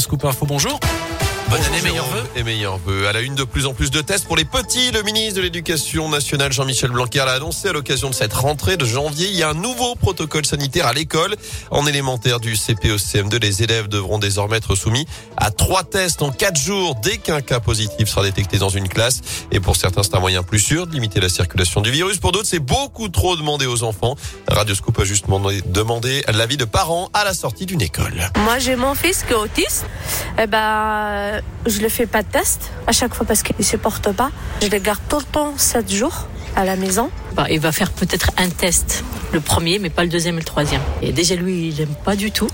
Scoop Info. Bonjour. Bonne année, meilleurs vœux. Et meilleurs vœux. À la une de plus en plus de tests pour les petits, le ministre de l'Éducation nationale Jean-Michel Blanquer l'a annoncé à l'occasion de cette rentrée de janvier. Il y a un nouveau protocole sanitaire à l'école. En élémentaire du CP au CM2, les élèves devront désormais être soumis à trois tests en quatre jours dès qu'un cas positif sera détecté dans une classe. Et pour certains, c'est un moyen plus sûr de limiter la circulation du virus. Pour d'autres, c'est beaucoup trop demandé aux enfants. Radio Scoop a justement demandé l'avis de parents à la sortie d'une école. Moi, j'ai mon fils qui est autiste. Eh ben, je ne fais pas de test à chaque fois parce qu'il ne se porte pas. Je le garde tout le temps 7 jours à la maison. Bah, il va faire peut-être un test, le premier, mais pas le deuxième et le troisième. Et déjà, lui, il n'aime pas du tout.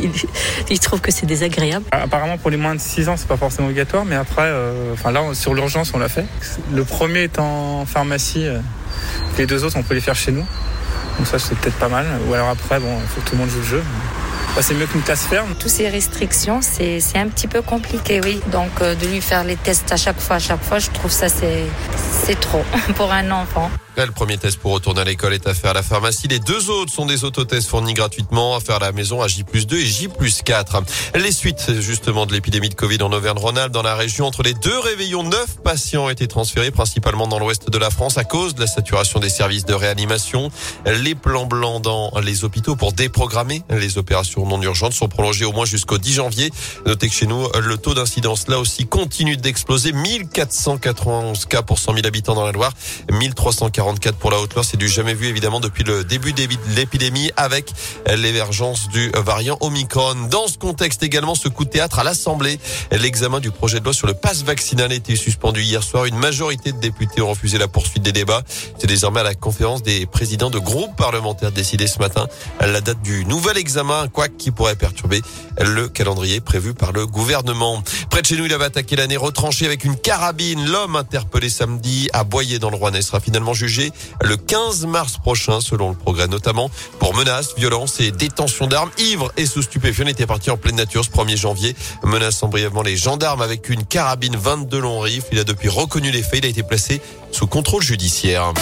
il, trouve que c'est désagréable. Apparemment, pour les moins de 6 ans, c'est pas forcément obligatoire, mais après, euh, enfin là, sur l'urgence, on l'a fait. Le premier est en pharmacie, euh, les deux autres, on peut les faire chez nous. Donc ça, c'est peut-être pas mal. Ou alors après, bon, il faut que tout le monde joue le jeu. Bah, c'est mieux qu'une classe ferme. Toutes ces restrictions, c'est un petit peu compliqué, oui. Donc euh, de lui faire les tests à chaque fois, à chaque fois, je trouve ça c'est trop pour un enfant. Le premier test pour retourner à l'école est à faire à la pharmacie. Les deux autres sont des autotests fournis gratuitement à faire à la maison à J 2 et J 4. Les suites justement de l'épidémie de Covid en Auvergne-Rhône-Alpes dans la région entre les deux réveillons, neuf patients ont été transférés principalement dans l'ouest de la France à cause de la saturation des services de réanimation. Les plans blancs dans les hôpitaux pour déprogrammer les opérations non urgentes sont prolongés au moins jusqu'au 10 janvier. Notez que chez nous, le taux d'incidence là aussi continue d'exploser. 1491 cas pour 100 000 habitants dans la Loire, 1340 pour la Haute-Loire. C'est du jamais vu évidemment depuis le début de l'épidémie avec l'émergence du variant Omicron. Dans ce contexte également, ce coup de théâtre à l'Assemblée, l'examen du projet de loi sur le pass vaccinal a été suspendu hier soir. Une majorité de députés ont refusé la poursuite des débats. C'est désormais à la conférence des présidents de groupes parlementaires décidé ce matin la date du nouvel examen, qui pourrait perturber le calendrier prévu par le gouvernement. Près de chez nous, il avait attaqué l'année retranché avec une carabine. L'homme interpellé samedi à Boyer dans le Rouennais sera finalement jugé le 15 mars prochain, selon le progrès, notamment pour menaces, violences et détention d'armes. Ivre et sous stupéfiant était parti en pleine nature ce 1er janvier, menaçant brièvement les gendarmes avec une carabine 22 longs rifles. Il a depuis reconnu les faits. Il a été placé sous contrôle judiciaire.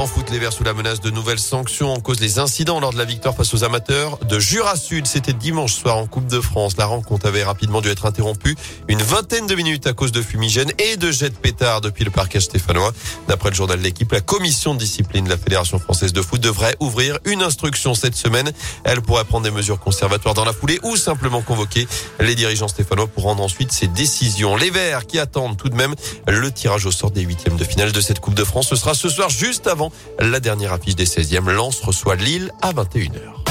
En foot, les Verts sous la menace de nouvelles sanctions en cause les incidents lors de la victoire face aux amateurs de Jura Sud. C'était dimanche soir en Coupe de France. La rencontre avait rapidement dû être interrompue une vingtaine de minutes à cause de fumigènes et de jets de pétards depuis le parquet stéphanois. D'après le journal de l'équipe, la commission de discipline de la Fédération française de foot devrait ouvrir une instruction cette semaine. Elle pourrait prendre des mesures conservatoires dans la foulée ou simplement convoquer les dirigeants stéphanois pour rendre ensuite ses décisions. Les Verts qui attendent tout de même le tirage au sort des huitièmes de finale de cette Coupe de France. Ce sera ce soir juste avant la dernière affiche des 16e. Lance reçoit Lille à 21h.